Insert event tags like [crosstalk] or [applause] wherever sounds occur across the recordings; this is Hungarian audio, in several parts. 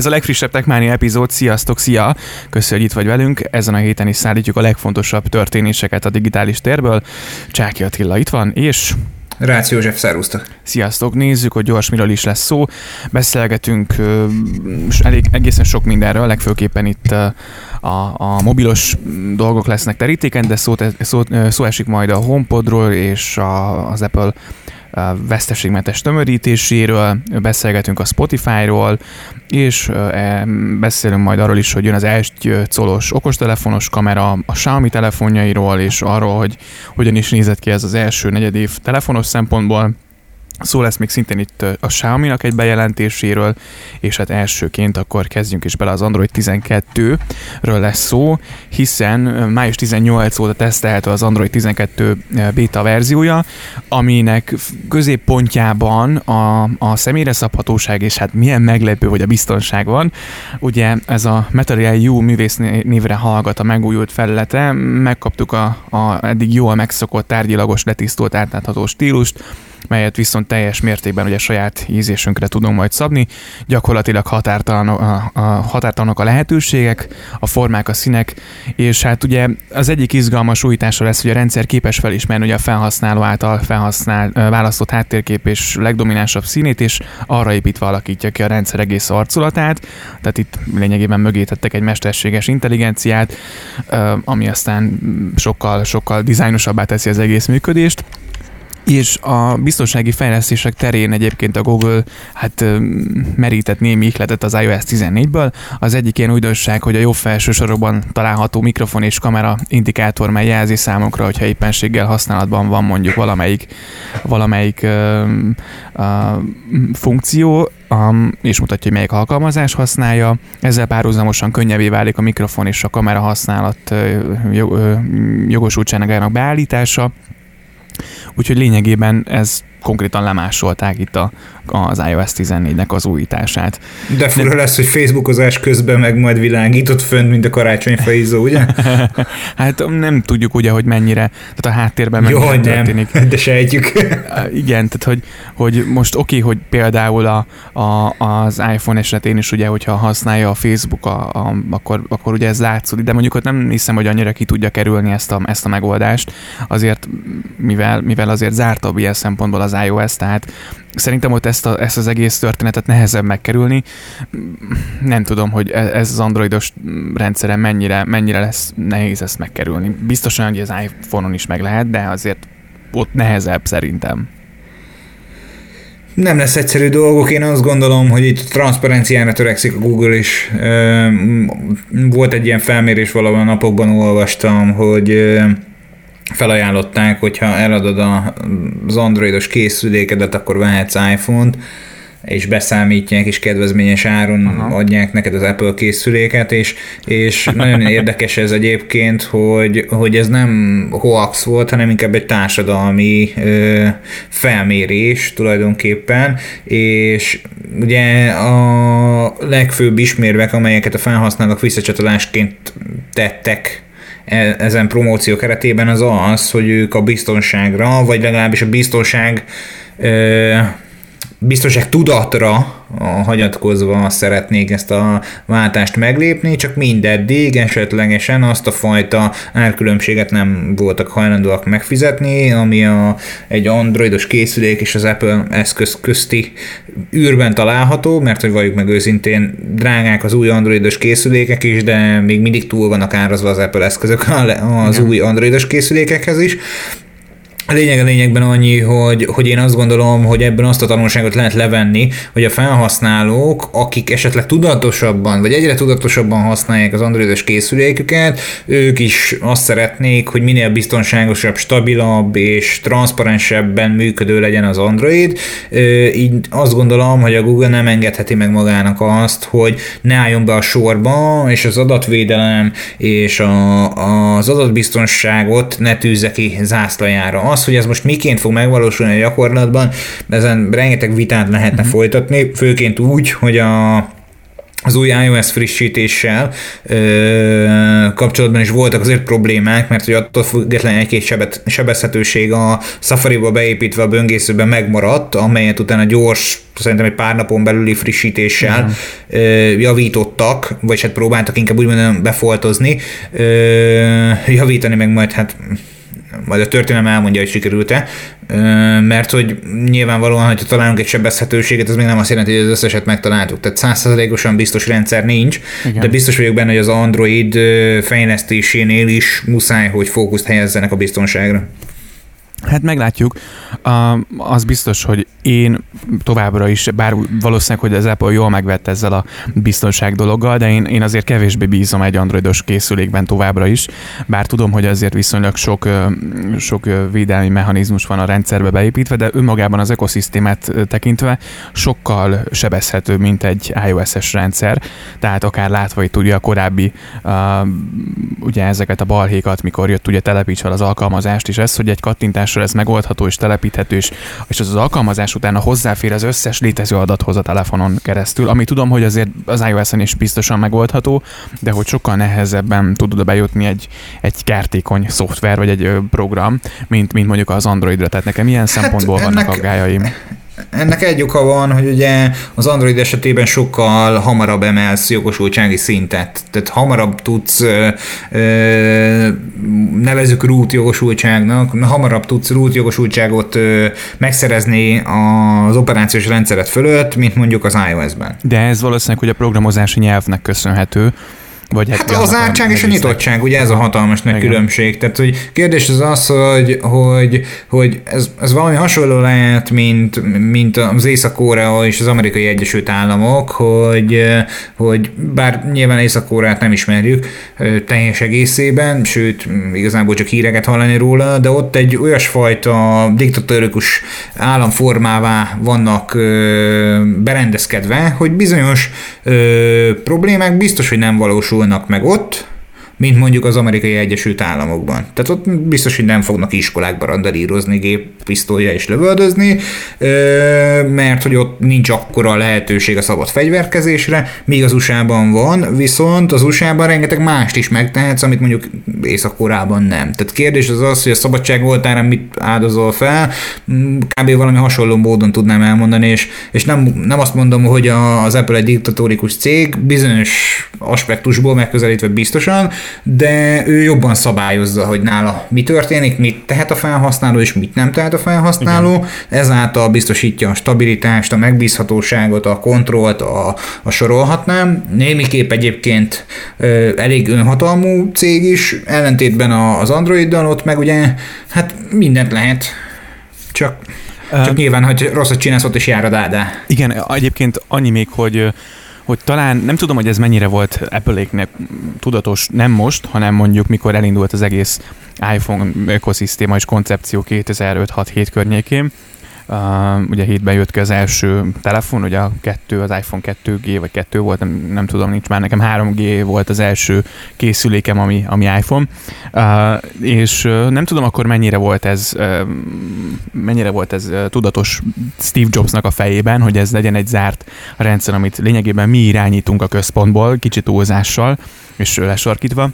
Ez a legfrissebb Techmania epizód, sziasztok, szia! Köszönjük, hogy itt vagy velünk. Ezen a héten is szállítjuk a legfontosabb történéseket a digitális térből. Csáki Attila itt van, és Rácz József, szervusztok! Sziasztok! Nézzük, hogy gyors miről is lesz szó. Beszélgetünk elég, egészen sok mindenről, legfőképpen itt a, a mobilos dolgok lesznek terítéken, de szó, szó, szó esik majd a HomePodról és a, az Apple veszteségmentes tömörítéséről, beszélgetünk a Spotify-ról, és e, beszélünk majd arról is, hogy jön az egy colos okostelefonos kamera, a Xiaomi telefonjairól, és arról, hogy hogyan is nézett ki ez az első negyedév telefonos szempontból. Szó lesz még szintén itt a Xiaomi-nak egy bejelentéséről, és hát elsőként akkor kezdjünk is bele az Android 12-ről lesz szó, hiszen május 18 óta tesztelhető az Android 12 beta verziója, aminek középpontjában a, a személyre szabhatóság, és hát milyen meglepő, hogy a biztonság van. Ugye ez a Material U művész névre hallgat a megújult felülete, megkaptuk a, a eddig jól megszokott tárgyilagos letisztult átlátható stílust, melyet viszont teljes mértékben ugye saját ízésünkre tudunk majd szabni. Gyakorlatilag határtalanok a, a, a lehetőségek, a formák, a színek, és hát ugye az egyik izgalmas újítása lesz, hogy a rendszer képes felismerni ugye a felhasználó által felhasznál, választott háttérkép és legdominánsabb színét, és arra építve alakítja ki a rendszer egész arculatát, tehát itt lényegében mögé tettek egy mesterséges intelligenciát, ami aztán sokkal, sokkal dizájnosabbá teszi az egész működést és a biztonsági fejlesztések terén egyébként a Google hát merített némi ihletet az iOS 14-ből. Az egyik ilyen újdonság, hogy a jobb felső sorokban található mikrofon és kamera indikátor, mely jelzi számunkra, hogyha éppenséggel használatban van mondjuk valamelyik, valamelyik ö, ö, funkció, um, és mutatja, hogy melyik alkalmazás használja. Ezzel párhuzamosan könnyebbé válik a mikrofon és a kamera használat jogosultságának beállítása. Úgyhogy lényegében ez konkrétan lemásolták itt a, az iOS 14-nek az újítását. De fura lesz, hogy Facebookozás közben meg majd világított fönt, mint a karácsonyfaizó, ugye? [laughs] hát nem tudjuk ugye, hogy mennyire, tehát a háttérben Jó, nem, történik. de sejtjük. [laughs] Igen, tehát hogy, hogy most oké, okay, hogy például a, a, az iPhone esetén is ugye, hogyha használja a Facebook, a, a, akkor, akkor ugye ez látszódik, de mondjuk ott nem hiszem, hogy annyira ki tudja kerülni ezt a, ezt a megoldást, azért mivel, mivel azért zártabb ilyen szempontból az az iOS, tehát szerintem ott ezt, a, ezt az egész történetet nehezebb megkerülni. Nem tudom, hogy e, ez az androidos rendszeren mennyire, mennyire lesz nehéz ezt megkerülni. Biztosan, hogy az iPhone-on is meg lehet, de azért ott nehezebb szerintem. Nem lesz egyszerű dolgok, én azt gondolom, hogy itt transzparenciára törekszik a Google is. Volt egy ilyen felmérés valahol napokban olvastam, hogy felajánlották, hogyha eladod az androidos készülékedet, akkor vehetsz iPhone-t, és beszámítják, és kedvezményes áron Aha. adják neked az Apple készüléket, és, és nagyon [laughs] érdekes ez egyébként, hogy, hogy ez nem hoax volt, hanem inkább egy társadalmi ö, felmérés tulajdonképpen, és ugye a legfőbb ismérvek, amelyeket a felhasználók visszacsatolásként tettek ezen promóció keretében az az, hogy ők a biztonságra, vagy legalábbis a biztonság biztonság tudatra hagyatkozva szeretnék ezt a váltást meglépni, csak mindeddig esetlegesen azt a fajta árkülönbséget nem voltak hajlandóak megfizetni, ami a, egy androidos készülék és az Apple eszköz közti űrben található, mert hogy valljuk meg őszintén, drágák az új androidos készülékek is, de még mindig túl vannak árazva az Apple eszközök az Igen. új androidos készülékekhez is, a lényeg a lényegben annyi, hogy, hogy én azt gondolom, hogy ebben azt a tanulságot lehet levenni, hogy a felhasználók, akik esetleg tudatosabban, vagy egyre tudatosabban használják az androidos készüléküket, ők is azt szeretnék, hogy minél biztonságosabb, stabilabb és transzparensebben működő legyen az Android. Így azt gondolom, hogy a Google nem engedheti meg magának azt, hogy ne álljon be a sorba, és az adatvédelem és a, az adatbiztonságot ne tűzze ki zászlajára. Azt az, hogy ez most miként fog megvalósulni a gyakorlatban, ezen rengeteg vitát lehetne uh-huh. folytatni, főként úgy, hogy a az új iOS frissítéssel ö, kapcsolatban is voltak azért problémák, mert hogy attól függetlenül egy-két sebet, sebezhetőség a Safari-ba beépítve a böngészőben megmaradt, amelyet utána gyors, szerintem egy pár napon belüli frissítéssel uh-huh. ö, javítottak, vagy hát próbáltak inkább úgy mondani befoltozni, ö, javítani meg majd hát majd a történelem elmondja, hogy sikerült-e, mert hogy nyilvánvalóan, hogyha találunk egy sebezhetőséget, az még nem azt jelenti, hogy az összeset megtaláltuk. Tehát százszerzalékosan biztos rendszer nincs, Igen. de biztos vagyok benne, hogy az Android fejlesztésénél is muszáj, hogy fókuszt helyezzenek a biztonságra. Hát meglátjuk. Az biztos, hogy én továbbra is, bár valószínűleg, hogy az Apple jól megvett ezzel a biztonság dologgal, de én, én azért kevésbé bízom egy androidos készülékben továbbra is, bár tudom, hogy azért viszonylag sok, sok védelmi mechanizmus van a rendszerbe beépítve, de önmagában az ökoszisztémát tekintve sokkal sebezhető, mint egy iOS-es rendszer, tehát akár látva itt ugye a korábbi ugye ezeket a balhékat, mikor jött ugye telepíts fel az alkalmazást, és ez, hogy egy kattintásra ez megoldható és telepíthető, és, és az, az alkalmazás után a hozzáfér az összes létező adathoz a telefonon keresztül, ami tudom, hogy azért az iOS-en is biztosan megoldható, de hogy sokkal nehezebben tudod bejutni egy, egy kártékony szoftver vagy egy program, mint, mint mondjuk az Androidra. Tehát nekem ilyen hát szempontból ennek, vannak aggájaim. Ennek egy oka van, hogy ugye az Android esetében sokkal hamarabb emelsz jogosultsági szintet. Tehát hamarabb tudsz, ö, ö, nevezük root jogosultságnak, hamarabb tudsz root jogosultságot ö, megszerezni az operációs rendszeret fölött, mint mondjuk az iOS-ben. De ez valószínűleg, hogy a programozási nyelvnek köszönhető, vagy hát, hát az ártság és a nyitottság, ugye ez a hatalmas nagy különbség. Tehát, hogy kérdés az az, hogy, hogy, hogy ez, ez valami hasonló lehet, mint, mint az Észak-Korea és az Amerikai Egyesült Államok, hogy, hogy bár nyilván Észak-Koreát nem ismerjük teljes egészében, sőt, igazából csak híreket hallani róla, de ott egy olyasfajta diktatórikus államformává vannak berendezkedve, hogy bizonyos problémák biztos, hogy nem valósul valósulnak meg ott, mint mondjuk az amerikai Egyesült Államokban. Tehát ott biztos, hogy nem fognak iskolákba randalírozni, géppisztolya és lövöldözni, mert hogy ott nincs akkora lehetőség a szabad fegyverkezésre, míg az USA-ban van, viszont az USA-ban rengeteg mást is megtehetsz, amit mondjuk észak nem. Tehát kérdés az az, hogy a szabadság voltára mit áldozol fel, kb. valami hasonló módon tudnám elmondani, és, és nem, nem azt mondom, hogy az Apple egy diktatórikus cég, bizonyos aspektusból megközelítve biztosan, de ő jobban szabályozza, hogy nála mi történik, mit tehet a felhasználó, és mit nem tehet a felhasználó. Igen. Ezáltal biztosítja a stabilitást, a megbízhatóságot, a kontrollt, a, a sorolhatnám. Némiképp egyébként ö, elég önhatalmú cég is, ellentétben az Androiddal, ott meg ugye hát mindent lehet, csak csak uh, nyilván, hogy rosszat csinálsz, ott is jár a dádá. Igen, egyébként annyi még, hogy hogy talán nem tudom, hogy ez mennyire volt Apple-éknek tudatos, nem most, hanem mondjuk mikor elindult az egész iPhone ökoszisztéma és koncepció 2005-6-7 környékén, Uh, ugye hétben jött ki az első telefon, ugye a kettő, az iPhone 2G, vagy 2 volt, nem, nem tudom, nincs már nekem 3G volt az első készülékem, ami, ami iPhone, uh, és uh, nem tudom akkor mennyire volt ez uh, mennyire volt ez uh, tudatos Steve Jobsnak a fejében, hogy ez legyen egy zárt rendszer, amit lényegében mi irányítunk a központból, kicsit túlzással és lesarkítva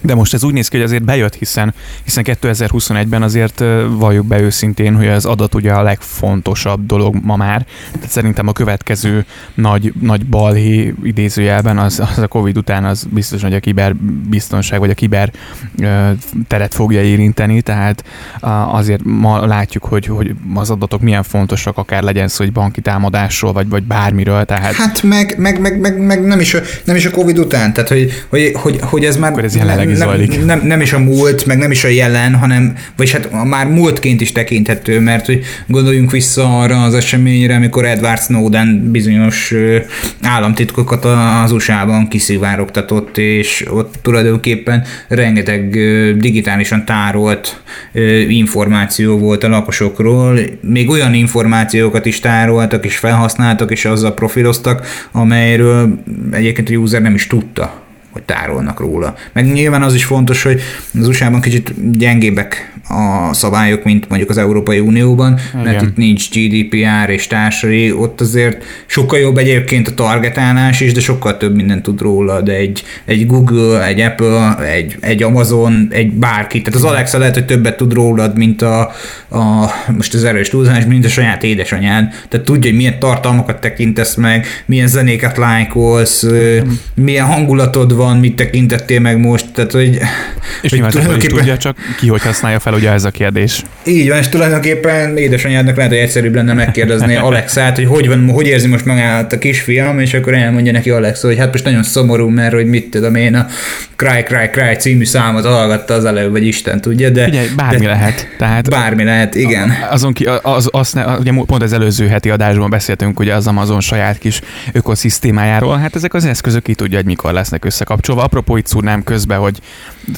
de most ez úgy néz ki, hogy azért bejött, hiszen, hiszen 2021-ben azért valljuk be őszintén, hogy az adat ugye a legfontosabb dolog ma már. Tehát szerintem a következő nagy, nagy balhé idézőjelben az, az a Covid után az biztos, hogy a kiberbiztonság vagy a kiber teret fogja érinteni, tehát azért ma látjuk, hogy, hogy az adatok milyen fontosak, akár legyen szó, hogy banki támadásról, vagy, vagy bármiről. Tehát... Hát meg, meg, meg, meg, meg nem, is a, nem is a Covid után, tehát hogy, hogy, hogy, hogy ez már... Akkor ez jelenleg nem, zajlik. Nem, nem, is a múlt, meg nem is a jelen, hanem, vagy hát már múltként is tekinthető, mert hogy gondoljunk vissza arra az eseményre, amikor Edward Snowden bizonyos államtitkokat az USA-ban kiszivárogtatott, és ott tulajdonképpen rengeteg digitálisan tárolt információ volt a lakosokról, még olyan információkat is tároltak és felhasználtak, és azzal profiloztak, amelyről egyébként a user nem is tudta hogy tárolnak róla. Meg nyilván az is fontos, hogy az USA-ban kicsit gyengébbek a szabályok, mint mondjuk az Európai Unióban, Igen. mert itt nincs GDPR és társai, ott azért sokkal jobb egyébként a targetálás is, de sokkal több mindent tud róla, de egy, egy Google, egy Apple, egy, egy Amazon, egy bárki, tehát az Alexa lehet, hogy többet tud rólad, mint a, a most az erős túlzás, mint a saját édesanyád, tehát tudja, hogy milyen tartalmakat tekintesz meg, milyen zenéket lájkolsz, milyen hangulatod van, mit tekintettél meg most, tehát hogy... És hogy nyilván tudja, csak ki hogy használja fel ugye ez a kérdés. Így van, és tulajdonképpen édesanyádnak lehet, hogy egyszerűbb lenne megkérdezni [laughs] Alexát, hogy hogy, van, hogy érzi most magát a kisfiam, és akkor elmondja neki Alexa, hogy hát most nagyon szomorú, mert hogy mit tudom én, a Cry Cry Cry című számot hallgatta az előbb, vagy Isten tudja, de... Ugye, bármi de, lehet. Tehát bármi lehet, igen. Azon ki, az, az, az, ugye pont az előző heti adásban beszéltünk ugye az Amazon saját kis ökoszisztémájáról, hát ezek az eszközök ki tudja, hogy mikor lesznek összekapcsolva. Apropó itt szúrnám közbe, hogy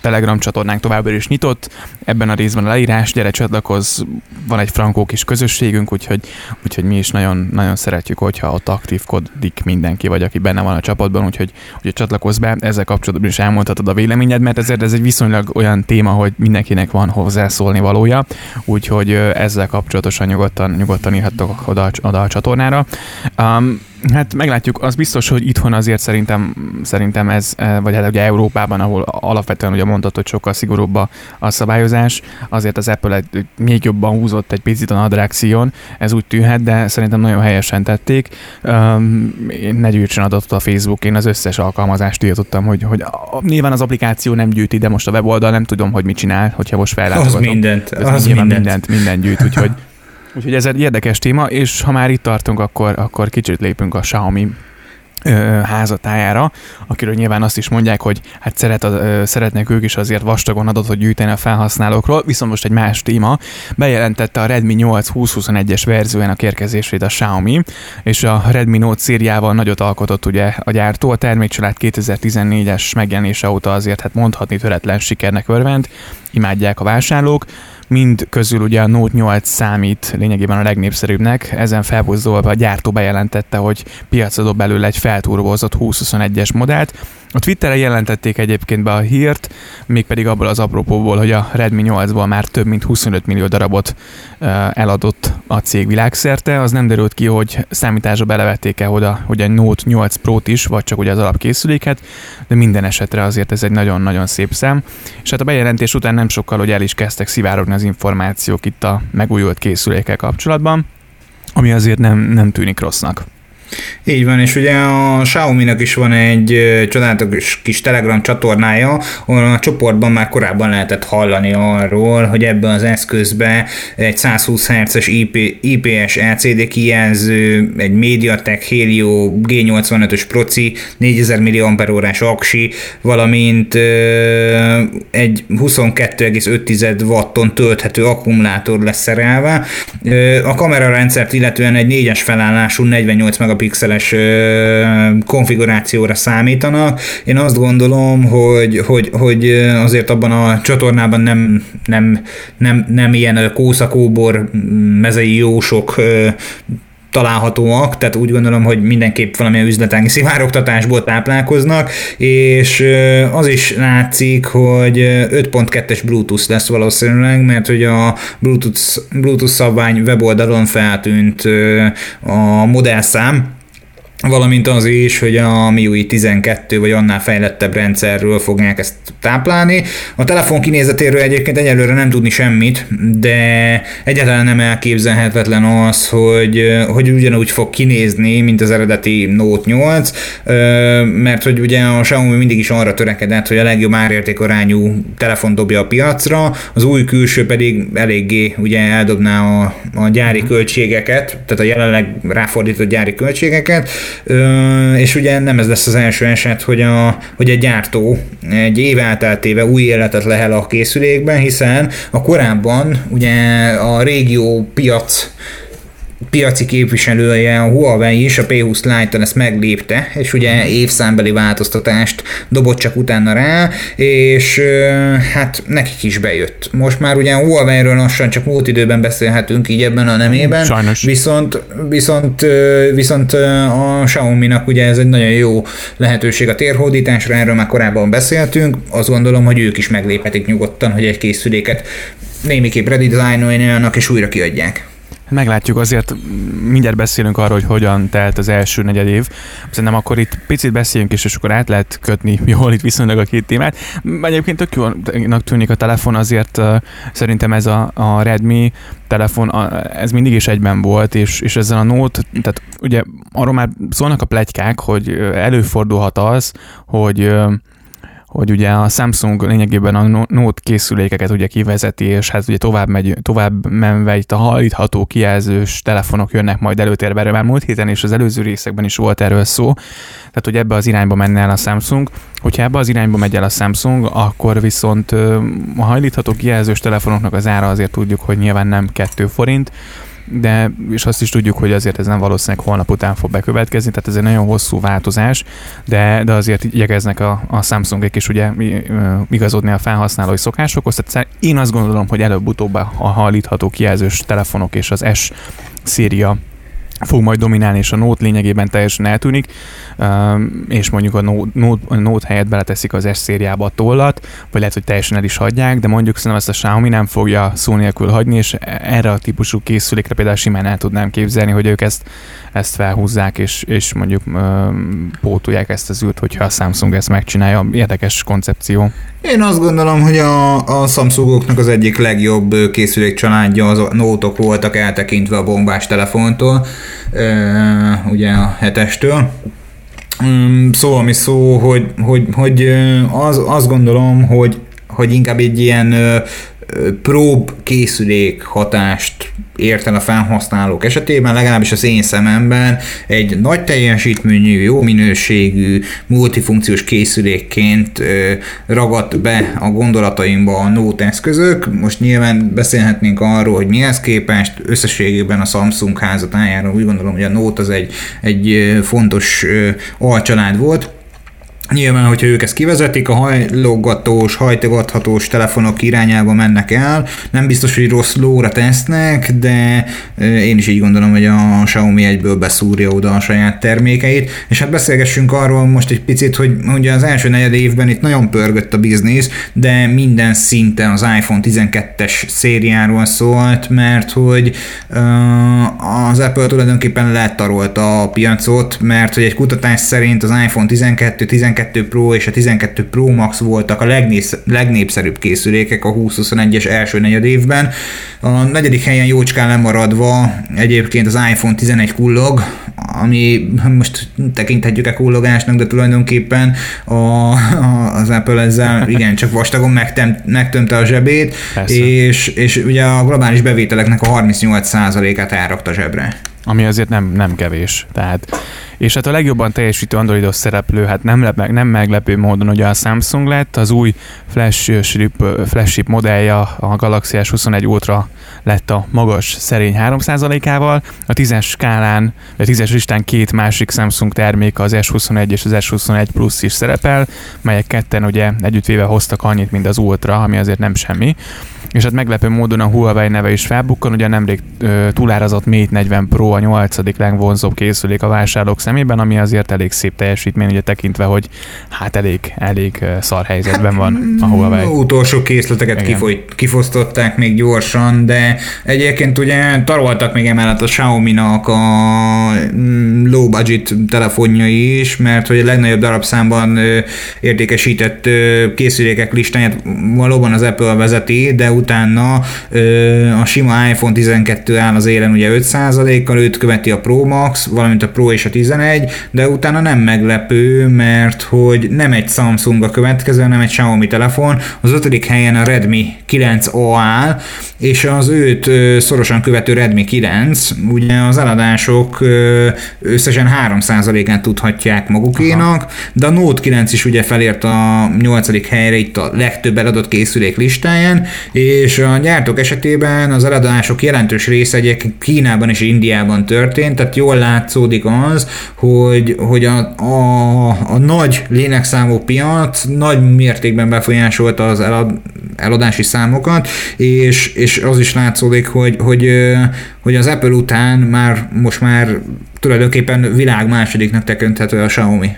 Telegram csatornánk továbbra is nyitott, ebben a részben a leírás, gyere csatlakozz, van egy frankó kis közösségünk, úgyhogy, úgyhogy mi is nagyon, nagyon szeretjük, hogyha ott aktívkodik mindenki, vagy aki benne van a csapatban, úgyhogy, úgyhogy csatlakozz be, ezzel kapcsolatban is elmondhatod a véleményed, mert ezért ez egy viszonylag olyan téma, hogy mindenkinek van hozzászólni valója, úgyhogy ezzel kapcsolatosan nyugodtan, nyugodtan írhattok oda, oda a csatornára. Um, Hát meglátjuk, az biztos, hogy itthon azért szerintem, szerintem ez, eh, vagy hát ugye Európában, ahol alapvetően ugye mondtad, hogy sokkal szigorúbb a, a szabályozás, azért az Apple egy, még jobban húzott egy picit a nadrágszíjon, ez úgy tűnhet, de szerintem nagyon helyesen tették. Um, ne gyűjtsön adatot a Facebook, én az összes alkalmazást tiltottam, hogy, hogy a, nyilván az applikáció nem gyűjti, de most a weboldal nem tudom, hogy mit csinál, hogyha most fellátogatom. Az mindent, az mindent. mindent. mindent gyűjt, úgyhogy Úgyhogy ez egy érdekes téma, és ha már itt tartunk, akkor, akkor kicsit lépünk a Xiaomi házatájára, akiről nyilván azt is mondják, hogy hát szeret, ö, szeretnek ők is azért vastagon adatot gyűjteni a felhasználókról, viszont most egy más téma. Bejelentette a Redmi 8 2021-es verziójának érkezését a Xiaomi, és a Redmi Note szériával nagyot alkotott ugye a gyártó. A termékcsalád 2014-es megjelenése óta azért hát mondhatni töretlen sikernek örvend, imádják a vásárlók mind közül ugye a Note 8 számít lényegében a legnépszerűbbnek, ezen felbuzdolva a gyártó bejelentette, hogy piacra dob belőle egy felturbozott 2021-es modellt, a Twitterre jelentették egyébként be a hírt, mégpedig abból az apropóból, hogy a Redmi 8-ból már több mint 25 millió darabot eladott a cég világszerte. Az nem derült ki, hogy számításra belevették-e oda, hogy egy Note 8 Pro-t is, vagy csak ugye az alapkészüléket, de minden esetre azért ez egy nagyon-nagyon szép szám. És hát a bejelentés után nem sokkal, hogy el is kezdtek szivárogni az információk itt a megújult készülékkel kapcsolatban, ami azért nem, nem tűnik rossznak. Így van, és ugye a Xiaomi-nak is van egy csodálatos kis Telegram csatornája, ahol a csoportban már korábban lehetett hallani arról, hogy ebben az eszközben egy 120 Hz-es IP, IPS LCD kijelző, egy MediaTek Helio G85-ös proci, 4000 mAh aksi, valamint egy 22,5 watton tölthető akkumulátor lesz szerelve. A kamerarendszert illetően egy 4-es felállású 48 megapixel megapixeles konfigurációra számítanak. Én azt gondolom, hogy, hogy, hogy azért abban a csatornában nem, nem, nem, nem ilyen kószakóbor mezei jósok találhatóak, tehát úgy gondolom, hogy mindenképp valamilyen üzletági szivárogtatásból táplálkoznak, és az is látszik, hogy 5.2-es Bluetooth lesz valószínűleg, mert hogy a Bluetooth, Bluetooth szabvány weboldalon feltűnt a modellszám, valamint az is, hogy a MIUI 12 vagy annál fejlettebb rendszerről fogják ezt táplálni. A telefon kinézetéről egyébként egyelőre nem tudni semmit, de egyáltalán nem elképzelhetetlen az, hogy, hogy ugyanúgy fog kinézni, mint az eredeti Note 8, mert hogy ugye a Xiaomi mindig is arra törekedett, hogy a legjobb árértékarányú telefon dobja a piacra, az új külső pedig eléggé ugye eldobná a, a gyári költségeket, tehát a jelenleg ráfordított gyári költségeket, és ugye nem ez lesz az első eset, hogy, a, hogy egy gyártó egy év elteltéve új életet lehel a készülékben, hiszen a korábban ugye a régió piac piaci képviselője, a Huawei is a P20 Lite-on ezt meglépte, és ugye évszámbeli változtatást dobott csak utána rá, és hát nekik is bejött. Most már ugye a Huawei-ről lassan csak múlt időben beszélhetünk így ebben a nemében, Sajnos. viszont, viszont, viszont a Xiaomi-nak ugye ez egy nagyon jó lehetőség a térhódításra, erről már korábban beszéltünk, azt gondolom, hogy ők is megléphetik nyugodtan, hogy egy készüléket némiképp redesignoljanak és újra kiadják. Meglátjuk, azért mindjárt beszélünk arról, hogy hogyan telt az első negyed év. Szerintem akkor itt picit beszéljünk is, és akkor át lehet kötni jól itt viszonylag a két témát. Egyébként tök jónak tűnik a telefon, azért szerintem ez a, a Redmi telefon, a, ez mindig is egyben volt, és, és ezzel a Note, tehát ugye arról már szólnak a plegykák, hogy előfordulhat az, hogy uh, hogy ugye a Samsung lényegében a Note készülékeket ugye kivezeti, és hát ugye tovább, megy, tovább menve itt a hallítható kijelzős telefonok jönnek majd előtérbe, erről már múlt héten és az előző részekben is volt erről szó, tehát hogy ebbe az irányba menne el a Samsung. Hogyha ebbe az irányba megy el a Samsung, akkor viszont a hajlítható kijelzős telefonoknak az ára azért tudjuk, hogy nyilván nem 2 forint, de és azt is tudjuk, hogy azért ez nem valószínűleg holnap után fog bekövetkezni, tehát ez egy nagyon hosszú változás, de, de azért igyekeznek a, a Samsungek is ugye igazodni a felhasználói szokásokhoz, tehát én azt gondolom, hogy előbb-utóbb a hallítható kijelzős telefonok és az S széria fog majd dominálni, és a Note lényegében teljesen eltűnik, és mondjuk a Note, a Note helyett beleteszik az S szériába a tollat, vagy lehet, hogy teljesen el is hagyják, de mondjuk szerintem ezt a Xiaomi nem fogja szó nélkül hagyni, és erre a típusú készülékre például simán el tudnám képzelni, hogy ők ezt, ezt felhúzzák, és, és mondjuk pótolják ezt az űrt, hogyha a Samsung ezt megcsinálja. Érdekes koncepció. Én azt gondolom, hogy a, a Samsungoknak az egyik legjobb készülék családja az a nótok voltak eltekintve a bombás telefontól, ugye a hetestől. Szó, ami szó, hogy, hogy, hogy az, azt gondolom, hogy, hogy inkább egy ilyen prób készülék hatást ért el a felhasználók esetében, legalábbis az én szememben egy nagy teljesítményű, jó minőségű, multifunkciós készülékként ragadt be a gondolataimba a Note eszközök. Most nyilván beszélhetnénk arról, hogy mihez képest összességében a Samsung házatájáról úgy gondolom, hogy a Note az egy, egy fontos alcsalád volt, Nyilván, hogyha ők ezt kivezetik, a hajlogatós, hajtogathatós telefonok irányába mennek el. Nem biztos, hogy rossz lóra tesznek, de én is így gondolom, hogy a Xiaomi egyből beszúrja oda a saját termékeit. És hát beszélgessünk arról most egy picit, hogy ugye az első negyed évben itt nagyon pörgött a biznisz, de minden szinten az iPhone 12-es szériáról szólt, mert hogy az Apple tulajdonképpen letarolta a piacot, mert hogy egy kutatás szerint az iPhone 12, 12 12 Pro és a 12 Pro Max voltak a legnéz, legnépszerűbb készülékek a 2021-es első negyed évben. A negyedik helyen jócskán lemaradva egyébként az iPhone 11 kullog, ami most tekinthetjük-e kullogásnak, de tulajdonképpen a, a, az Apple ezzel igen, csak vastagon megtem, megtömte a zsebét, és, és ugye a globális bevételeknek a 38%-át elrakta zsebre. Ami azért nem, nem kevés. Tehát és hát a legjobban teljesítő androidos szereplő, hát nem, lep, nem meglepő módon hogy a Samsung lett, az új flagship, flagship modellje, a Galaxy S21 Ultra lett a magas szerény 3%-ával, a 10-es skálán, a 10-es listán két másik Samsung termék, az S21 és az S21 Plus is szerepel, melyek ketten ugye együttvéve hoztak annyit, mint az Ultra, ami azért nem semmi és hát meglepő módon a Huawei neve is felbukkan, ugye nemrég ö, túlárazott Mate 40 Pro a nyolcadik legvonzóbb készülék a vásárlók szemében, ami azért elég szép teljesítmény, ugye tekintve, hogy hát elég, elég szar helyzetben van a Huawei. Utolsó készleteket kifolyt, kifosztották még gyorsan, de egyébként ugye taroltak még emellett a Xiaomi-nak a mm, low budget telefonjai is, mert hogy a legnagyobb darabszámban értékesített készülékek listáját valóban az Apple vezeti, de utána a sima iPhone 12 áll az élen ugye 5%-kal, őt követi a Pro Max, valamint a Pro és a 11, de utána nem meglepő, mert hogy nem egy Samsung a következő, hanem egy Xiaomi telefon, az ötödik helyen a Redmi 9A áll, és az őt szorosan követő Redmi 9, ugye az eladások összesen 3%-án tudhatják magukénak, Aha. de a Note 9 is ugye felért a 8. helyre itt a legtöbb eladott készülék listáján, és a gyártók esetében az eladások jelentős része egyébként Kínában és Indiában történt, tehát jól látszódik az, hogy, hogy a, a, a nagy lényegszámú piac nagy mértékben befolyásolta az elad, eladási számokat, és, és az is látszódik, hogy, hogy, hogy az Apple után már most már tulajdonképpen világ másodiknak tekinthető a Xiaomi.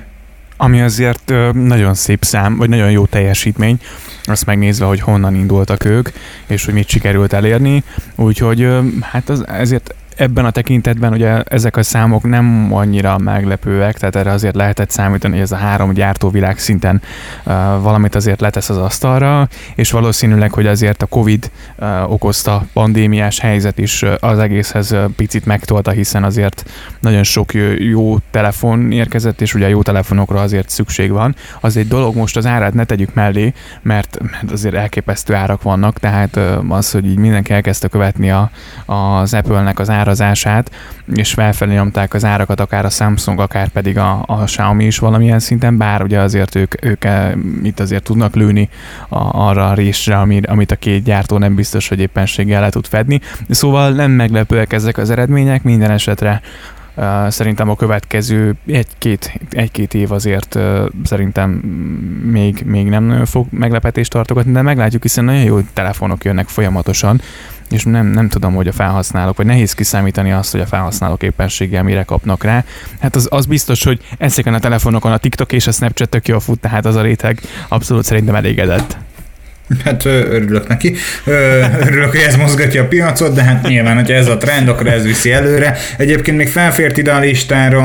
Ami azért nagyon szép szám, vagy nagyon jó teljesítmény, azt megnézve, hogy honnan indultak ők, és hogy mit sikerült elérni. Úgyhogy hát az, ezért ebben a tekintetben ugye ezek a számok nem annyira meglepőek, tehát erre azért lehetett számítani, hogy ez a három gyártó világ szinten uh, valamit azért letesz az asztalra, és valószínűleg, hogy azért a Covid okozta pandémiás helyzet is az egészhez picit megtolta, hiszen azért nagyon sok jó telefon érkezett, és ugye jó telefonokra azért szükség van. Az egy dolog most az árát ne tegyük mellé, mert, mert azért elképesztő árak vannak, tehát az, hogy így mindenki elkezdte követni a, az Apple-nek az ára árazását, és felfelé nyomták az árakat, akár a Samsung, akár pedig a, a Xiaomi is valamilyen szinten, bár ugye azért ők, ők eh, itt azért tudnak lőni a, arra a részre, amit a két gyártó nem biztos, hogy éppenséggel le tud fedni. Szóval nem meglepőek ezek az eredmények, minden esetre Uh, szerintem a következő egy-két, egy-két év azért uh, szerintem még, még nem fog meglepetést tartogatni, de meglátjuk, hiszen nagyon jó telefonok jönnek folyamatosan, és nem, nem tudom, hogy a felhasználók, vagy nehéz kiszámítani azt, hogy a felhasználók éppenséggel mire kapnak rá. Hát az, az biztos, hogy ezeken a telefonokon a TikTok és a Snapchat tök jól fut, tehát az a réteg abszolút szerintem elégedett. Hát örülök neki. Örülök, hogy ez mozgatja a piacot, de hát nyilván, hogyha ez a trend, akkor ez viszi előre. Egyébként még felfért ide a listára,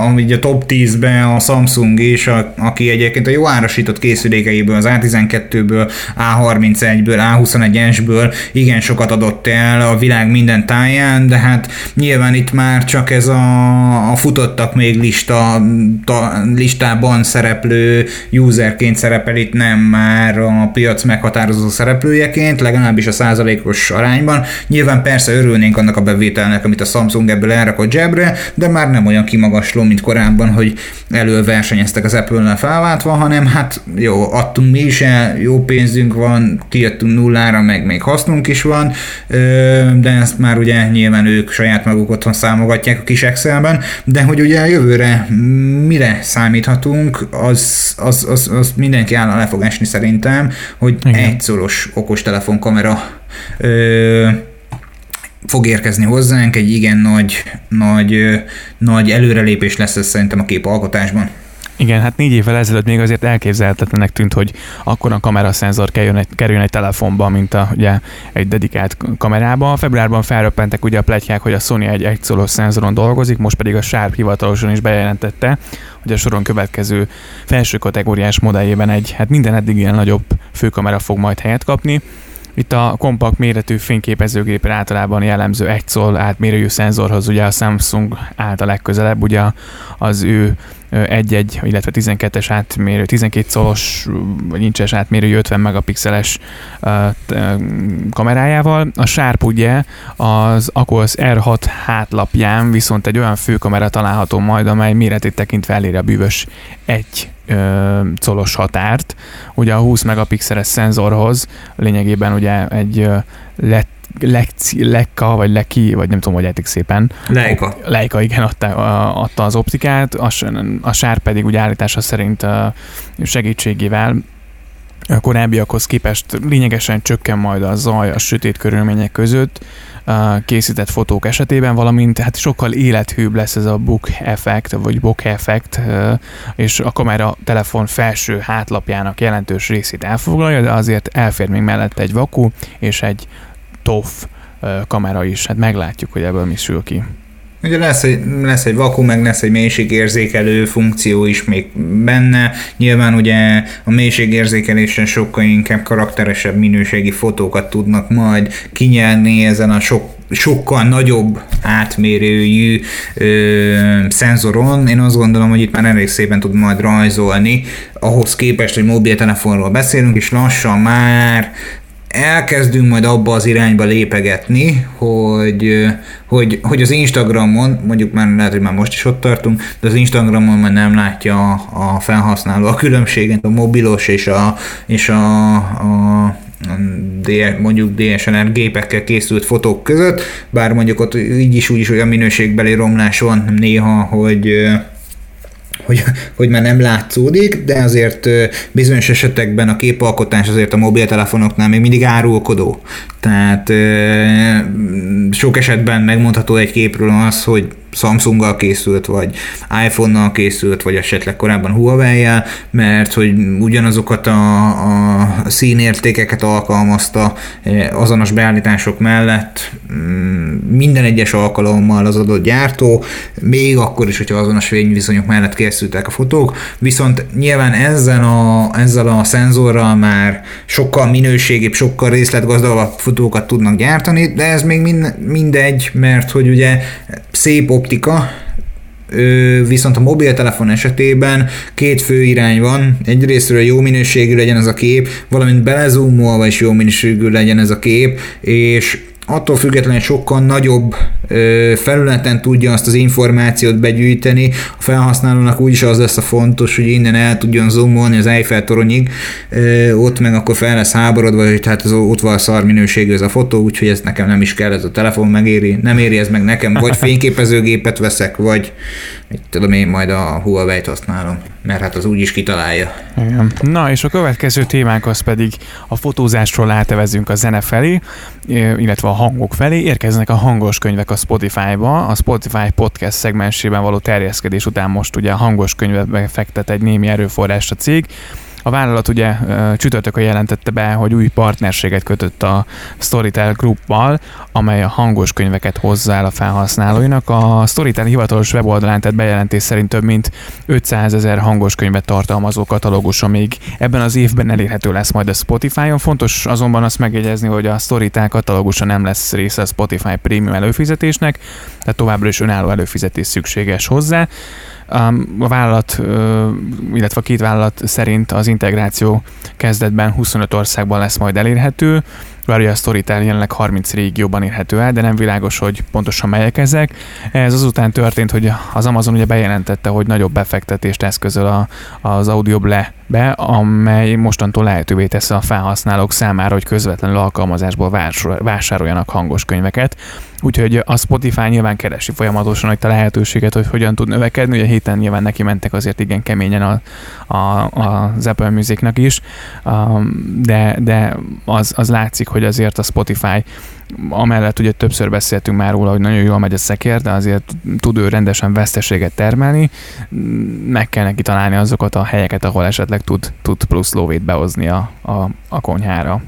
ami a top 10-be a Samsung is, a, aki egyébként a jó árasított készülékeiből, az A12-ből, A31-ből, A21-esből igen sokat adott el a világ minden táján, de hát nyilván itt már csak ez a, a futottak még lista, ta, listában szereplő userként szerepel itt, nem már a piac meg meghatározó szereplőjeként, legalábbis a százalékos arányban. Nyilván persze örülnénk annak a bevételnek, amit a Samsung ebből elrakott zsebre, de már nem olyan kimagasló, mint korábban, hogy elől versenyeztek az Apple-nel felváltva, hanem hát jó, adtunk mi is el, jó pénzünk van, kijöttünk nullára, meg még hasznunk is van, de ezt már ugye nyilván ők saját maguk otthon számogatják a kis Excelben, de hogy ugye jövőre mire számíthatunk, az, az, az, az mindenki állna le fog szerintem, hogy igen. egy szoros okostelefonkamera ö, fog érkezni hozzánk, egy igen nagy, nagy, nagy előrelépés lesz ez szerintem a képalkotásban. Igen, hát négy évvel ezelőtt még azért elképzelhetetlenek tűnt, hogy akkor a kameraszenzor kerüljön egy, kerüljön egy telefonba, mint a, ugye, egy dedikált kamerába. Februárban felröppentek ugye a pletykák, hogy a Sony egy egyszolos szenzoron dolgozik, most pedig a Sharp hivatalosan is bejelentette, hogy a soron következő felső kategóriás modelljében egy, hát minden eddig ilyen nagyobb főkamera fog majd helyet kapni. Itt a kompakt méretű fényképezőgépre általában jellemző egy szól átmérőjű szenzorhoz ugye a Samsung állt a legközelebb, ugye az ő egy-egy, illetve 12-es átmérő, 12 szolos vagy nincses átmérő 50 megapixeles kamerájával. A Sharp ugye az Aquos R6 hátlapján viszont egy olyan főkamera található majd, amely méretét tekintve eléri a bűvös egy colos határt. Ugye a 20 megapixeles szenzorhoz lényegében ugye egy lett Lekci, Lekka, vagy Leki, vagy nem tudom, hogy ejtik szépen. Leica. Leica, igen, adta, adta az optikát, a, a sár pedig úgy állítása szerint segítségével a korábbiakhoz képest lényegesen csökken majd a zaj a sötét körülmények között készített fotók esetében, valamint hát sokkal élethűbb lesz ez a book effekt, vagy bok effekt, és a kamera telefon felső hátlapjának jelentős részét elfoglalja, de azért elfér még mellette egy vaku és egy TOF kamera is. Hát meglátjuk, hogy ebből mi sül ki. Ugye lesz egy, lesz egy vakuum, meg lesz egy mélységérzékelő funkció is még benne. Nyilván ugye a mélységérzékelésen sokkal inkább karakteresebb minőségi fotókat tudnak majd kinyerni ezen a sok sokkal nagyobb átmérőjű ö, szenzoron. Én azt gondolom, hogy itt már elég szépen tud majd rajzolni, ahhoz képest, hogy mobiltelefonról beszélünk, és lassan már elkezdünk majd abba az irányba lépegetni, hogy, hogy, hogy az Instagramon, mondjuk már lehet, hogy már most is ott tartunk, de az Instagramon már nem látja a, a felhasználó a különbséget a mobilos és a, és a, a mondjuk DSLR gépekkel készült fotók között, bár mondjuk ott így is úgy is olyan minőségbeli romlás van néha, hogy hogy, hogy már nem látszódik, de azért bizonyos esetekben a képalkotás azért a mobiltelefonoknál még mindig árulkodó. Tehát sok esetben megmondható egy képről az, hogy Samsunggal készült, vagy iPhone-nal készült, vagy esetleg korábban Huawei-jel, mert hogy ugyanazokat a, a színértékeket alkalmazta eh, azonos beállítások mellett mm, minden egyes alkalommal az adott gyártó, még akkor is, hogyha azonos fényviszonyok mellett készültek a fotók, viszont nyilván ezzel a, ezzel a szenzorral már sokkal minőségibb, sokkal részletgazdagabb fotókat tudnak gyártani, de ez még mindegy, mert hogy ugye szép optika, viszont a mobiltelefon esetében két fő irány van. Egyrésztről jó minőségű legyen ez a kép, valamint belezúmolva is jó minőségű legyen ez a kép, és attól függetlenül sokkal nagyobb felületen tudja azt az információt begyűjteni, a felhasználónak úgyis az lesz a fontos, hogy innen el tudjon zoomolni az Eiffel toronyig, ott meg akkor fel lesz háborodva, hogy tehát az ott van a szar minőségű ez a fotó, úgyhogy ez nekem nem is kell, ez a telefon megéri, nem éri ez meg nekem, vagy fényképezőgépet veszek, vagy mit tudom én, majd a Huawei-t használom, mert hát az úgyis kitalálja. Igen. Na, és a következő témánk az pedig a fotózásról átevezünk a zene felé, illetve a hangok felé. Érkeznek a hangos könyvek a Spotify-ba. A Spotify podcast szegmensében való terjeszkedés után most ugye a hangos könyvekbe fektet egy némi erőforrást a cég, a vállalat ugye csütörtökön jelentette be, hogy új partnerséget kötött a Storytel Group-val, amely a hangos könyveket hozzá el a felhasználóinak. A Storytel hivatalos weboldalán tett bejelentés szerint több mint 500 ezer hangos könyvet tartalmazó katalógusa még ebben az évben elérhető lesz majd a Spotify-on. Fontos azonban azt megjegyezni, hogy a Storytel katalógusa nem lesz része a Spotify Premium előfizetésnek, tehát továbbra is önálló előfizetés szükséges hozzá. A vállalat, illetve a két vállalat szerint az integráció kezdetben 25 országban lesz majd elérhető, bár ugye a Storytel jelenleg 30 régióban érhető el, de nem világos, hogy pontosan melyek ezek. Ez azután történt, hogy az Amazon ugye bejelentette, hogy nagyobb befektetést eszközöl a, az Audioble be, amely mostantól lehetővé teszi a felhasználók számára, hogy közvetlenül alkalmazásból vásároljanak hangos könyveket. Úgyhogy a Spotify nyilván keresi folyamatosan hogy a lehetőséget, hogy hogyan tud növekedni. Ugye héten nyilván neki mentek azért igen keményen a, a, az Apple Musicnak is, de, de az, az látszik, hogy azért a Spotify amellett ugye többször beszéltünk már róla, hogy nagyon jól megy a szekér, de azért tud ő rendesen veszteséget termelni, meg kell neki találni azokat a helyeket, ahol esetleg tud, tud plusz lóvét behozni a, a, a konyhára.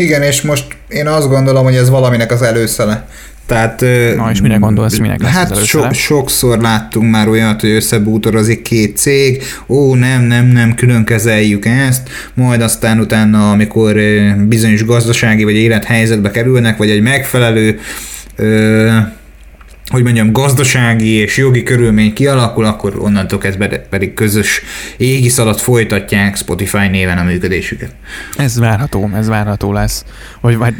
Igen, és most én azt gondolom, hogy ez valaminek az előszele. Tehát, Na, és mire gondolsz, minek lesz Hát so, sokszor láttunk már olyat, hogy összebútorozik két cég, ó, nem, nem, nem, külön kezeljük ezt, majd aztán utána, amikor bizonyos gazdasági vagy élethelyzetbe kerülnek, vagy egy megfelelő ö, hogy mondjam, gazdasági és jogi körülmény kialakul, akkor onnantól kezdve pedig közös égisz alatt folytatják Spotify néven a működésüket. Ez várható, ez várható lesz. Vagy, vagy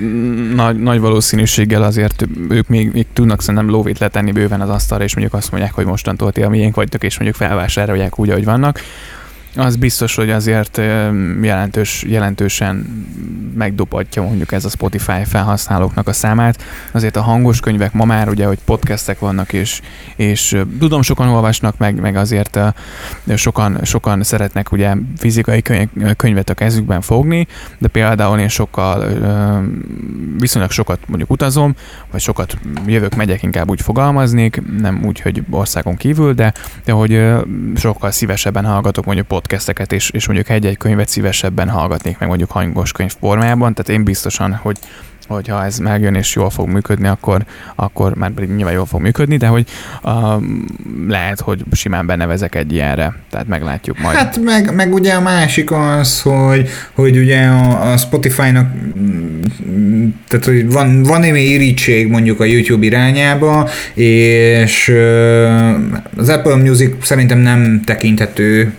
nagy, nagy valószínűséggel azért ők még, még tudnak szerintem lóvét letenni bőven az asztalra, és mondjuk azt mondják, hogy mostantól ti a miénk vagytok, és mondjuk felvásárolják úgy, ahogy vannak. Az biztos, hogy azért jelentős, jelentősen megdupatja mondjuk ez a Spotify felhasználóknak a számát. Azért a hangos könyvek ma már ugye, hogy podcastek vannak, és, és tudom, sokan olvasnak meg, meg azért sokan, sokan szeretnek ugye fizikai könyvet a kezükben fogni, de például én sokkal, viszonylag sokat mondjuk utazom, vagy sokat jövök, megyek, inkább úgy fogalmaznék, nem úgy, hogy országon kívül, de, de hogy sokkal szívesebben hallgatok mondjuk podcasteket, és, és mondjuk egy-egy könyvet szívesebben hallgatnék meg mondjuk hangos könyv formájában, tehát én biztosan, hogy hogyha ez megjön és jól fog működni, akkor, akkor már pedig nyilván jól fog működni, de hogy uh, lehet, hogy simán benevezek egy ilyenre, tehát meglátjuk majd. Hát meg, meg ugye a másik az, hogy, hogy ugye a, a Spotify-nak tehát, hogy van, van némi irítség mondjuk a YouTube irányába, és az Apple Music szerintem nem tekinthető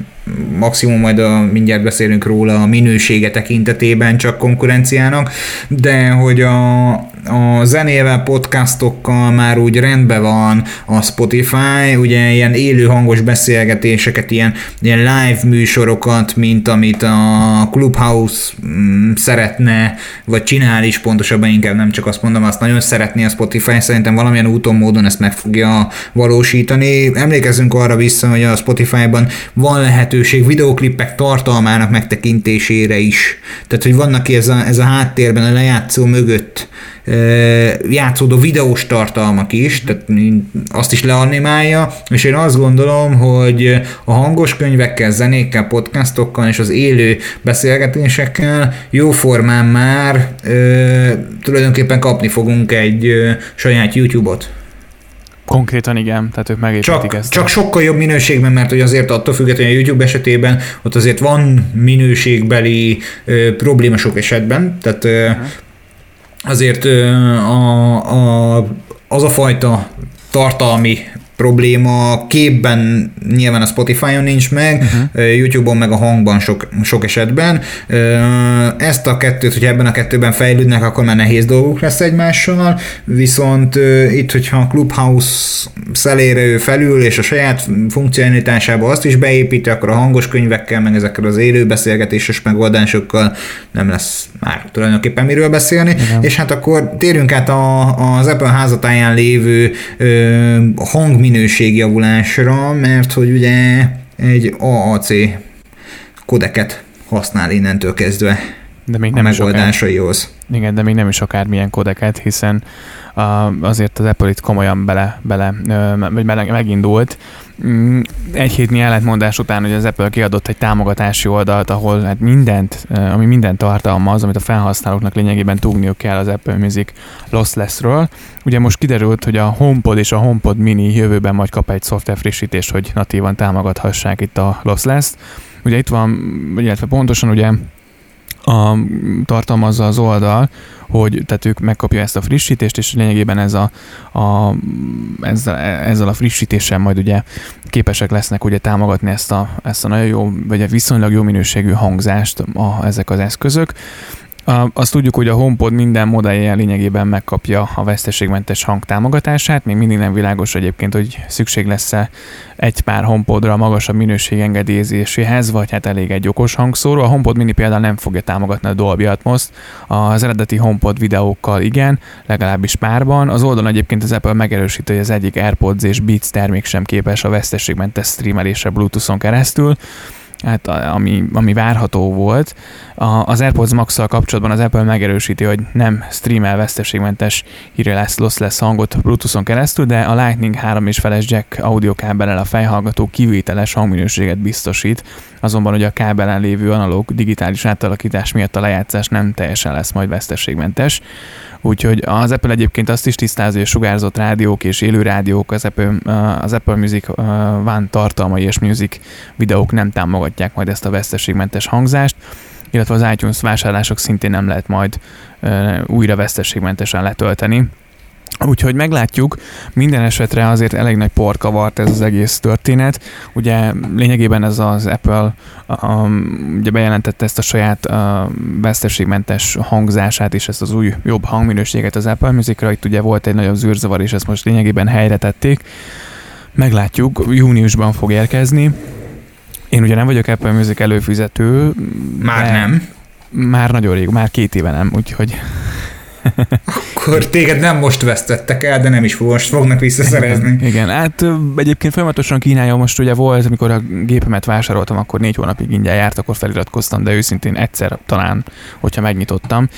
maximum majd a, mindjárt beszélünk róla a minősége tekintetében csak konkurenciának, de hogy a, a zenével, podcastokkal már úgy rendben van a Spotify, ugye ilyen élő hangos beszélgetéseket, ilyen, ilyen live műsorokat, mint amit a Clubhouse mm, szeretne, vagy csinál is pontosabban inkább nem csak azt mondom, azt nagyon szeretné a Spotify, szerintem valamilyen úton, módon ezt meg fogja valósítani. Emlékezzünk arra vissza, hogy a Spotify-ban van lehetőség videoklippek tartalmának megtekintésére is. Tehát, hogy vannak ez a, ez a háttérben a lejátszó mögött játszódó videós tartalmak is, tehát azt is leanimálja, és én azt gondolom, hogy a hangos könyvekkel, zenékkel, podcastokkal és az élő beszélgetésekkel jóformán már ö, tulajdonképpen kapni fogunk egy ö, saját YouTube-ot. Konkrétan igen, tehát ők megépítik csak, ezt. Csak sokkal jobb minőségben, mert hogy azért attól függetlenül a YouTube esetében ott azért van minőségbeli ö, probléma sok esetben, tehát ö, azért a, a, az a fajta tartalmi probléma képben nyilván a Spotify-on nincs meg, uh-huh. YouTube-on meg a hangban sok, sok esetben. Ezt a kettőt, hogy ebben a kettőben fejlődnek, akkor már nehéz dolguk lesz egymással, viszont itt, hogyha a Clubhouse szelére ő felül, és a saját funkcionalitásába azt is beépíti, akkor a hangos könyvekkel, meg ezekkel az élő beszélgetéses megoldásokkal nem lesz már tulajdonképpen miről beszélni, Igen. és hát akkor térjünk át a, az Apple házatáján lévő hang minőségjavulásra, mert hogy ugye egy AAC kodeket használ innentől kezdve de még nem a megoldásaihoz. Akár, igen, de még nem is akármilyen kodeket, hiszen uh, azért az Apple itt komolyan bele, bele, vagy bele megindult, egy hétnyi ellentmondás után, hogy az Apple kiadott egy támogatási oldalt, ahol hát mindent, ami mindent tartalmaz, amit a felhasználóknak lényegében tudniuk kell az Apple Music Lossless-ről. Ugye most kiderült, hogy a HomePod és a HomePod Mini jövőben majd kap egy szoftver frissítést, hogy natívan támogathassák itt a Lossless-t. Ugye itt van, illetve pontosan ugye a, tartalmazza az oldal, hogy tehát ők megkapja ezt a frissítést, és lényegében ez a, a, ezzel, ezzel a frissítéssel majd ugye képesek lesznek ugye támogatni ezt a, ezt a nagyon jó, vagy viszonylag jó minőségű hangzást a, ezek az eszközök. Azt tudjuk, hogy a HomePod minden modellje lényegében megkapja a veszteségmentes hang támogatását. Még mindig nem világos egyébként, hogy szükség lesz-e egy pár HomePodra a magasabb minőség engedélyezéséhez, vagy hát elég egy okos hangszóró. A HomePod mini például nem fogja támogatni a Dolby atmos az eredeti HomePod videókkal igen, legalábbis párban. Az oldalon egyébként az Apple megerősíti, hogy az egyik AirPods és Beats termék sem képes a veszteségmentes streamelésre Bluetooth-on keresztül hát ami, ami várható volt. A, az AirPods max kapcsolatban az Apple megerősíti, hogy nem streamel veszteségmentes hírre lesz, loss lesz hangot Bluetooth-on keresztül, de a Lightning 3 és feles jack audiokábellel a fejhallgató kivételes hangminőséget biztosít, azonban hogy a kábelen lévő analóg digitális átalakítás miatt a lejátszás nem teljesen lesz majd veszteségmentes. Úgyhogy az Apple egyébként azt is tisztázza, hogy a sugárzott rádiók és élő rádiók, az Apple, az Apple Music One tartalmai és Music videók nem támogatják majd ezt a veszteségmentes hangzást, illetve az iTunes vásárlások szintén nem lehet majd újra veszteségmentesen letölteni Úgyhogy meglátjuk, minden esetre azért elég nagy port kavart ez az egész történet. Ugye lényegében ez az Apple um, ugye bejelentette ezt a saját uh, veszteségmentes hangzását és ezt az új jobb hangminőséget az Apple Musicra. Itt ugye volt egy nagyobb zűrzavar, és ezt most lényegében helyre tették. Meglátjuk, júniusban fog érkezni. Én ugye nem vagyok Apple Music előfizető. Már nem. Már nagyon rég, már két éve nem, úgyhogy akkor téged nem most vesztettek el, de nem is most fognak visszaszerezni. Igen, igen. hát egyébként folyamatosan kínálja most ugye volt, amikor a gépemet vásároltam, akkor négy hónapig ingyen járt, akkor feliratkoztam, de őszintén egyszer talán, hogyha megnyitottam.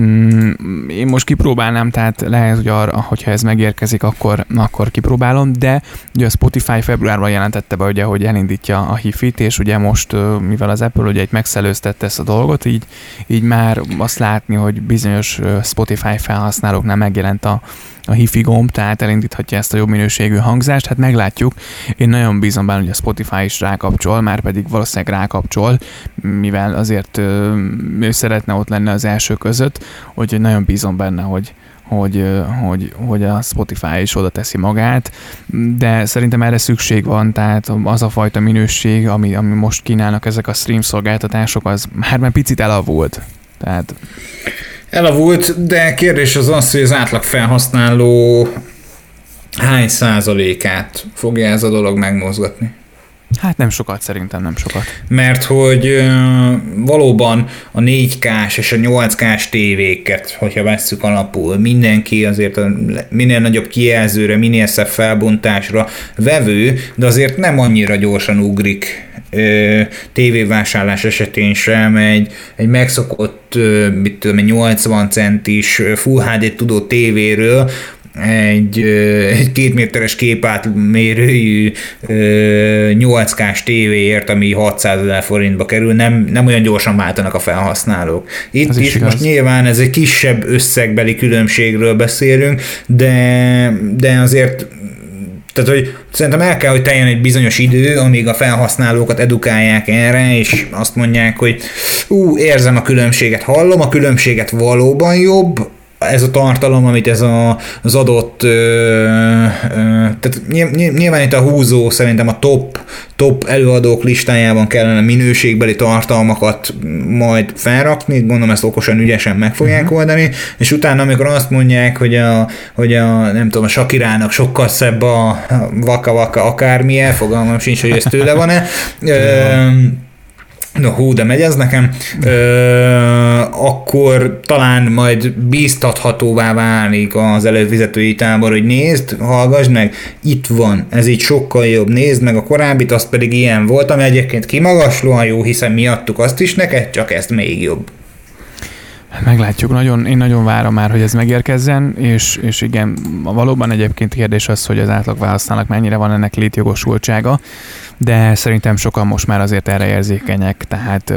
Mm, én most kipróbálnám, tehát lehet, hogy arra, hogyha ez megérkezik, akkor, akkor kipróbálom, de ugye a Spotify februárban jelentette be, ugye, hogy elindítja a hifit, és ugye most, mivel az Apple ugye egy megszelőztette ezt a dolgot, így, így már azt látni, hogy bizonyos Spotify Spotify felhasználóknál megjelent a, a hifi gomb, tehát elindíthatja ezt a jobb minőségű hangzást, hát meglátjuk. Én nagyon bízom benne, hogy a Spotify is rákapcsol, már pedig valószínűleg rákapcsol, mivel azért ő szeretne ott lenni az első között, úgyhogy nagyon bízom benne, hogy, hogy, hogy, hogy a Spotify is oda teszi magát, de szerintem erre szükség van, tehát az a fajta minőség, ami, ami most kínálnak ezek a stream szolgáltatások, az már már picit elavult. Tehát Elavult, de kérdés az az, hogy az átlag felhasználó hány százalékát fogja ez a dolog megmozgatni? Hát nem sokat, szerintem nem sokat. Mert hogy valóban a 4K-s és a 8K-s tévéket, hogyha vesszük alapul, mindenki azért a minél nagyobb kijelzőre, minél szebb felbontásra vevő, de azért nem annyira gyorsan ugrik tévévásárlás esetén sem egy, egy megszokott, mit tudom, 80 centis Full HD tudó tévéről egy, egy két méteres képátmérőjű 8K-s tévéért, ami 600 ezer forintba kerül, nem, nem olyan gyorsan váltanak a felhasználók. Itt ez is, is most nyilván ez egy kisebb összegbeli különbségről beszélünk, de, de azért tehát, hogy szerintem el kell, hogy teljen egy bizonyos idő, amíg a felhasználókat edukálják erre, és azt mondják, hogy ú, érzem a különbséget, hallom, a különbséget valóban jobb, ez a tartalom, amit ez a, az adott, ö, ö, tehát nyilván itt a húzó szerintem a top, top előadók listájában kellene minőségbeli tartalmakat majd felrakni, gondolom ezt okosan, ügyesen meg fogják uh-huh. oldani, és utána, amikor azt mondják, hogy a, hogy a nem tudom, a Sakirának sokkal szebb a vaka-vaka akármilyen, fogalmam sincs, hogy ez tőle van-e, no hú, de megy ez nekem, ö, akkor talán majd bíztathatóvá válik az előfizetői tábor, hogy nézd, hallgass meg, itt van, ez így sokkal jobb, nézd meg a korábbit, az pedig ilyen volt, ami egyébként kimagaslóan jó, hiszen miattuk azt is neked, csak ezt még jobb. Meglátjuk, nagyon, én nagyon várom már, hogy ez megérkezzen, és, és igen, valóban egyébként kérdés az, hogy az átlag választának mennyire van ennek létjogosultsága, de szerintem sokan most már azért erre érzékenyek, tehát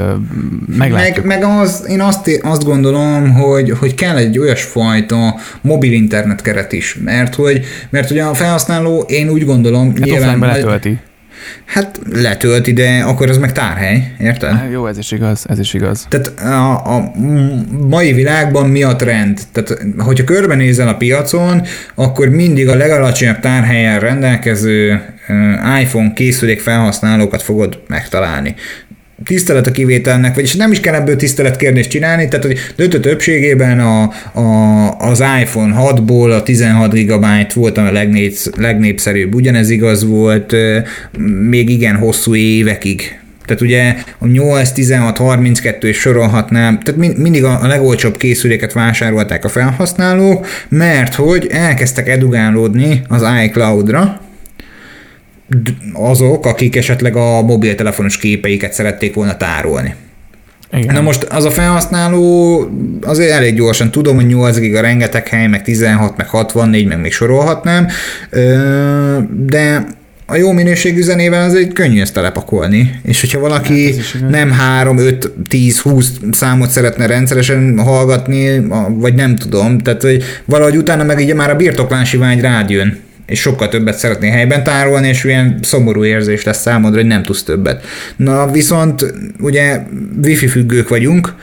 meglátjuk. Meg, meg az, én azt, azt gondolom, hogy, hogy kell egy olyasfajta mobil internet keret is, mert hogy, mert hogy a felhasználó, én úgy gondolom, hát nyilván... letölti. Hát letölti, de akkor az meg tárhely, érted? Hát jó, ez is igaz, ez is igaz. Tehát a, a mai világban mi a trend? Tehát, hogyha körbenézel a piacon, akkor mindig a legalacsonyabb tárhelyen rendelkező iPhone készülék felhasználókat fogod megtalálni tisztelet a kivételnek, vagyis nem is kell ebből tiszteletkérdést csinálni, tehát hogy döntő többségében a, a, az iPhone 6-ból a 16 GB volt a legnép, legnépszerűbb, ugyanez igaz volt még igen hosszú évekig. Tehát ugye a 8, 16, 32 és sorolhatnám, tehát mindig a legolcsóbb készüléket vásárolták a felhasználók, mert hogy elkezdtek edugálódni az iCloud-ra, azok, akik esetleg a mobiltelefonos képeiket szerették volna tárolni. Igen. Na most az a felhasználó azért elég gyorsan, tudom, hogy 8 giga rengeteg hely, meg 16, meg 64, meg még sorolhatnám, de a jó minőségű zenével az egy könnyű ezt telepakolni. És hogyha valaki hát nem 3, 5, 10, 20 számot szeretne rendszeresen hallgatni, vagy nem tudom, tehát hogy valahogy utána meg így már a birtoklási vágy rád jön és sokkal többet szeretné helyben tárolni, és ilyen szomorú érzés lesz számodra, hogy nem tudsz többet. Na viszont ugye wifi függők vagyunk,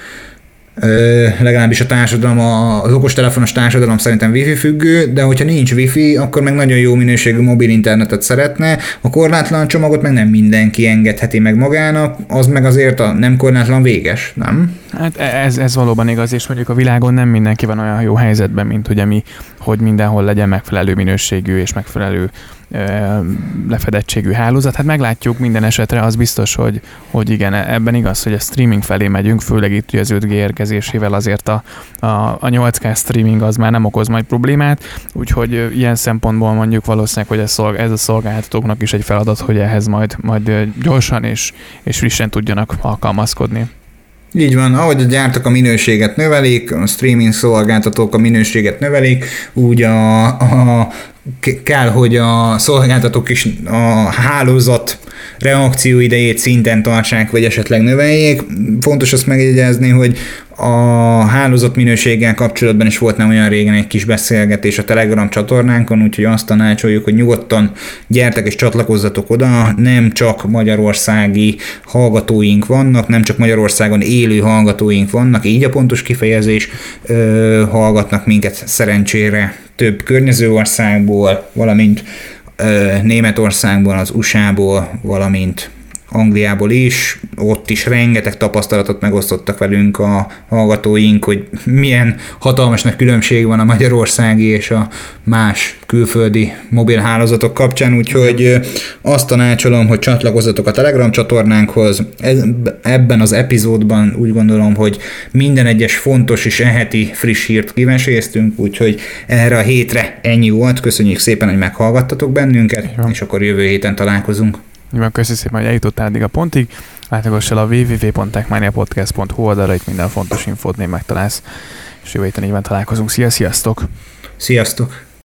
legalábbis a társadalom, az okostelefonos társadalom szerintem wifi függő, de hogyha nincs wifi, akkor meg nagyon jó minőségű mobil internetet szeretne, a korlátlan csomagot meg nem mindenki engedheti meg magának, az meg azért a nem korlátlan véges, nem? Hát e- ez, ez valóban igaz, és mondjuk a világon nem mindenki van olyan jó helyzetben, mint ugye mi, hogy mindenhol legyen megfelelő minőségű és megfelelő lefedettségű hálózat. Hát meglátjuk minden esetre, az biztos, hogy, hogy igen, ebben igaz, hogy a streaming felé megyünk, főleg itt az 5G érkezésével azért a, a, a 8K streaming az már nem okoz majd problémát, úgyhogy ilyen szempontból mondjuk valószínűleg, hogy ez, szolg, ez a szolgáltatóknak is egy feladat, hogy ehhez majd, majd gyorsan és, és frissen tudjanak alkalmazkodni. Így van, ahogy a gyártók a minőséget növelik, a streaming szolgáltatók a minőséget növelik, úgy a, a kell, hogy a szolgáltatók is a hálózat reakcióidejét szinten tartsák, vagy esetleg növeljék. Fontos azt megjegyezni, hogy a hálózat minőséggel kapcsolatban is volt nem olyan régen egy kis beszélgetés a Telegram csatornánkon, úgyhogy azt tanácsoljuk, hogy nyugodtan gyertek és csatlakozzatok oda, nem csak magyarországi hallgatóink vannak, nem csak Magyarországon élő hallgatóink vannak, így a pontos kifejezés, hallgatnak minket szerencsére több környező országból, valamint Németországból, az USA-ból, valamint Angliából is, ott is rengeteg tapasztalatot megosztottak velünk a hallgatóink, hogy milyen hatalmas nagy különbség van a magyarországi és a más külföldi mobilhálózatok kapcsán, úgyhogy azt tanácsolom, hogy csatlakozzatok a Telegram csatornánkhoz. Ebben az epizódban úgy gondolom, hogy minden egyes fontos és eheti friss hírt kiveséztünk, úgyhogy erre a hétre ennyi volt. Köszönjük szépen, hogy meghallgattatok bennünket, és akkor jövő héten találkozunk. Nyilván köszi szépen, hogy eljutottál eddig a pontig. Látogass el a www.techmaniapodcast.hu oldalra, itt minden fontos infót még megtalálsz. És jövő héten találkozunk. Szia, sziasztok! Sziasztok!